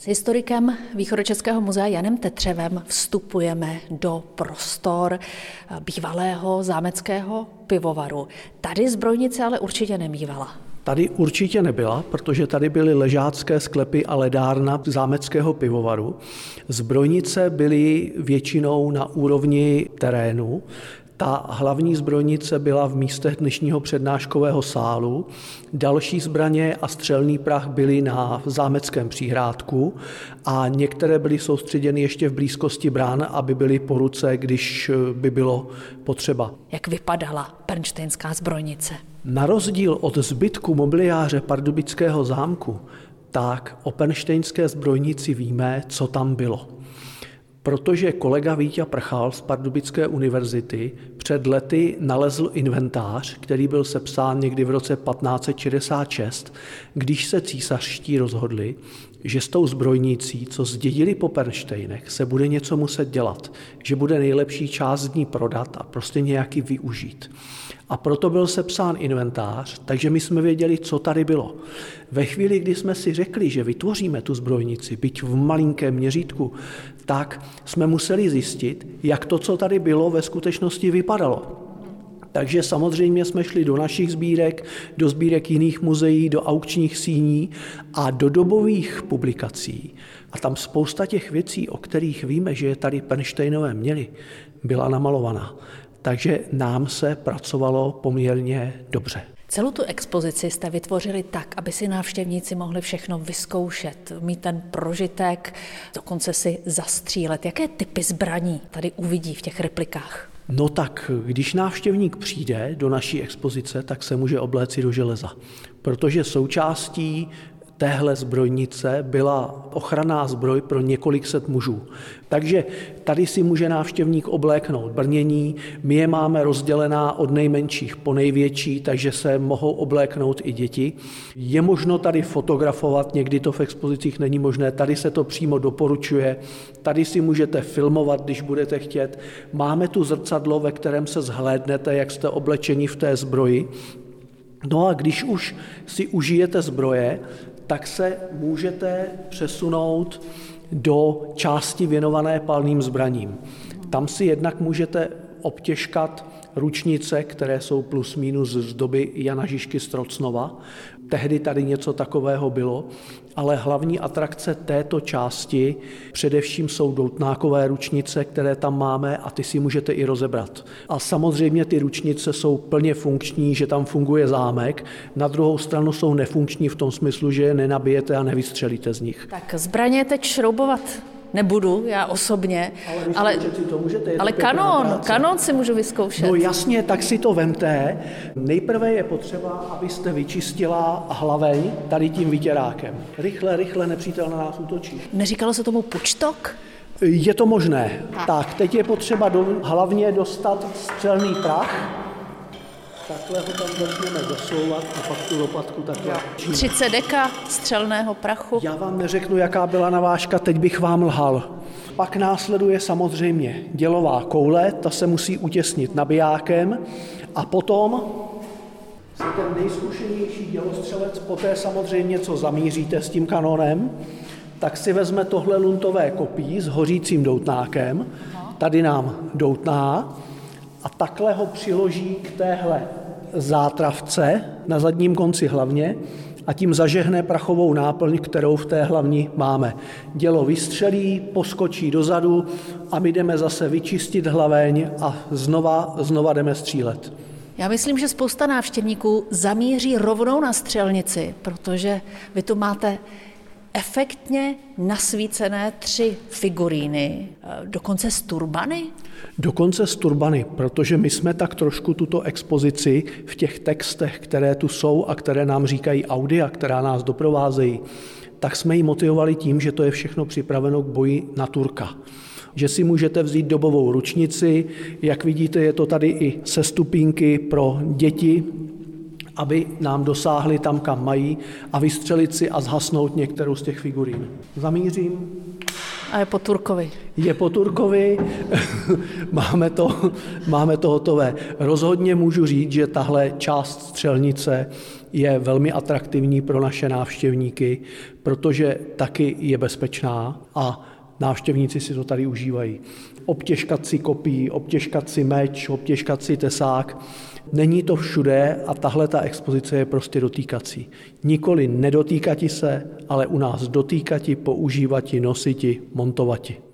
S historikem Východočeského muzea Janem Tetřevem vstupujeme do prostor bývalého zámeckého pivovaru. Tady zbrojnice ale určitě nemývala. Tady určitě nebyla, protože tady byly ležácké sklepy a ledárna zámeckého pivovaru. Zbrojnice byly většinou na úrovni terénu, ta hlavní zbrojnice byla v místech dnešního přednáškového sálu. Další zbraně a střelný prach byly na zámeckém příhrádku a některé byly soustředěny ještě v blízkosti brán, aby byly po ruce, když by bylo potřeba. Jak vypadala Pernštejnská zbrojnice? Na rozdíl od zbytku mobiliáře pardubického zámku, tak o Pernštejnské zbrojnici víme, co tam bylo protože kolega Vítě Prchal z Pardubické univerzity před lety nalezl inventář, který byl sepsán někdy v roce 1566, když se císařští rozhodli, že s tou zbrojnicí, co zdědili po Pernštejnech, se bude něco muset dělat, že bude nejlepší část z ní prodat a prostě nějaký využít. A proto byl sepsán inventář, takže my jsme věděli, co tady bylo. Ve chvíli, kdy jsme si řekli, že vytvoříme tu zbrojnici, byť v malinkém měřítku, tak jsme museli zjistit, jak to, co tady bylo, ve skutečnosti vypadalo. Takže samozřejmě jsme šli do našich sbírek, do sbírek jiných muzeí, do aukčních síní a do dobových publikací. A tam spousta těch věcí, o kterých víme, že je tady Penštejnové měli, byla namalovaná. Takže nám se pracovalo poměrně dobře. Celou tu expozici jste vytvořili tak, aby si návštěvníci mohli všechno vyzkoušet, mít ten prožitek, dokonce si zastřílet. Jaké typy zbraní tady uvidí v těch replikách? No tak, když návštěvník přijde do naší expozice, tak se může obléci do železa, protože součástí téhle zbrojnice byla ochranná zbroj pro několik set mužů. Takže tady si může návštěvník obléknout brnění, my je máme rozdělená od nejmenších po největší, takže se mohou obléknout i děti. Je možno tady fotografovat, někdy to v expozicích není možné, tady se to přímo doporučuje, tady si můžete filmovat, když budete chtět. Máme tu zrcadlo, ve kterém se zhlédnete, jak jste oblečeni v té zbroji, No a když už si užijete zbroje, tak se můžete přesunout do části věnované palným zbraním. Tam si jednak můžete obtěžkat ručnice, které jsou plus minus z doby Jana Žižky Strocnova. Tehdy tady něco takového bylo, ale hlavní atrakce této části především jsou doutnákové ručnice, které tam máme a ty si můžete i rozebrat. A samozřejmě ty ručnice jsou plně funkční, že tam funguje zámek, na druhou stranu jsou nefunkční v tom smyslu, že je nenabijete a nevystřelíte z nich. Tak zbraně teď šroubovat nebudu, já osobně, ale, ale, to můžete, ale kanon, kanon si můžu vyzkoušet. No jasně, tak si to vemte. Nejprve je potřeba, abyste vyčistila hlaveň tady tím vytěrákem. Rychle, rychle nepřítel na nás útočí. Neříkalo se tomu pučtok? Je to možné. Tak, tak teď je potřeba do, hlavně dostat střelný prach Takhle ho tam začneme dosouvat a pak tu lopatku takhle. 30 deka střelného prachu. Já vám neřeknu, jaká byla navážka, teď bych vám lhal. Pak následuje samozřejmě dělová koule, ta se musí utěsnit nabijákem a potom se ten nejzkušenější dělostřelec, poté samozřejmě, co zamíříte s tím kanonem, tak si vezme tohle luntové kopí s hořícím doutnákem, tady nám doutná, a takhle ho přiloží k téhle zátravce na zadním konci hlavně a tím zažehne prachovou náplň, kterou v té hlavní máme. Dělo vystřelí, poskočí dozadu a my jdeme zase vyčistit hlaveň a znova, znova jdeme střílet. Já myslím, že spousta návštěvníků zamíří rovnou na střelnici, protože vy tu máte efektně nasvícené tři figuríny, eh, dokonce z turbany? Dokonce z turbany, protože my jsme tak trošku tuto expozici v těch textech, které tu jsou a které nám říkají audia, která nás doprovázejí, tak jsme ji motivovali tím, že to je všechno připraveno k boji na Turka že si můžete vzít dobovou ručnici. Jak vidíte, je to tady i se stupínky pro děti, aby nám dosáhli tam, kam mají a vystřelit si a zhasnout některou z těch figurín. Zamířím. A je po Turkovi. Je po Turkovi, máme, to, máme to hotové. Rozhodně můžu říct, že tahle část střelnice je velmi atraktivní pro naše návštěvníky, protože taky je bezpečná a návštěvníci si to tady užívají. Obtěžkat si kopí, obtěžkat si meč, obtěžkat si tesák. Není to všude a tahle ta expozice je prostě dotýkací. Nikoli nedotýkati se, ale u nás dotýkati, používati, nositi, montovati.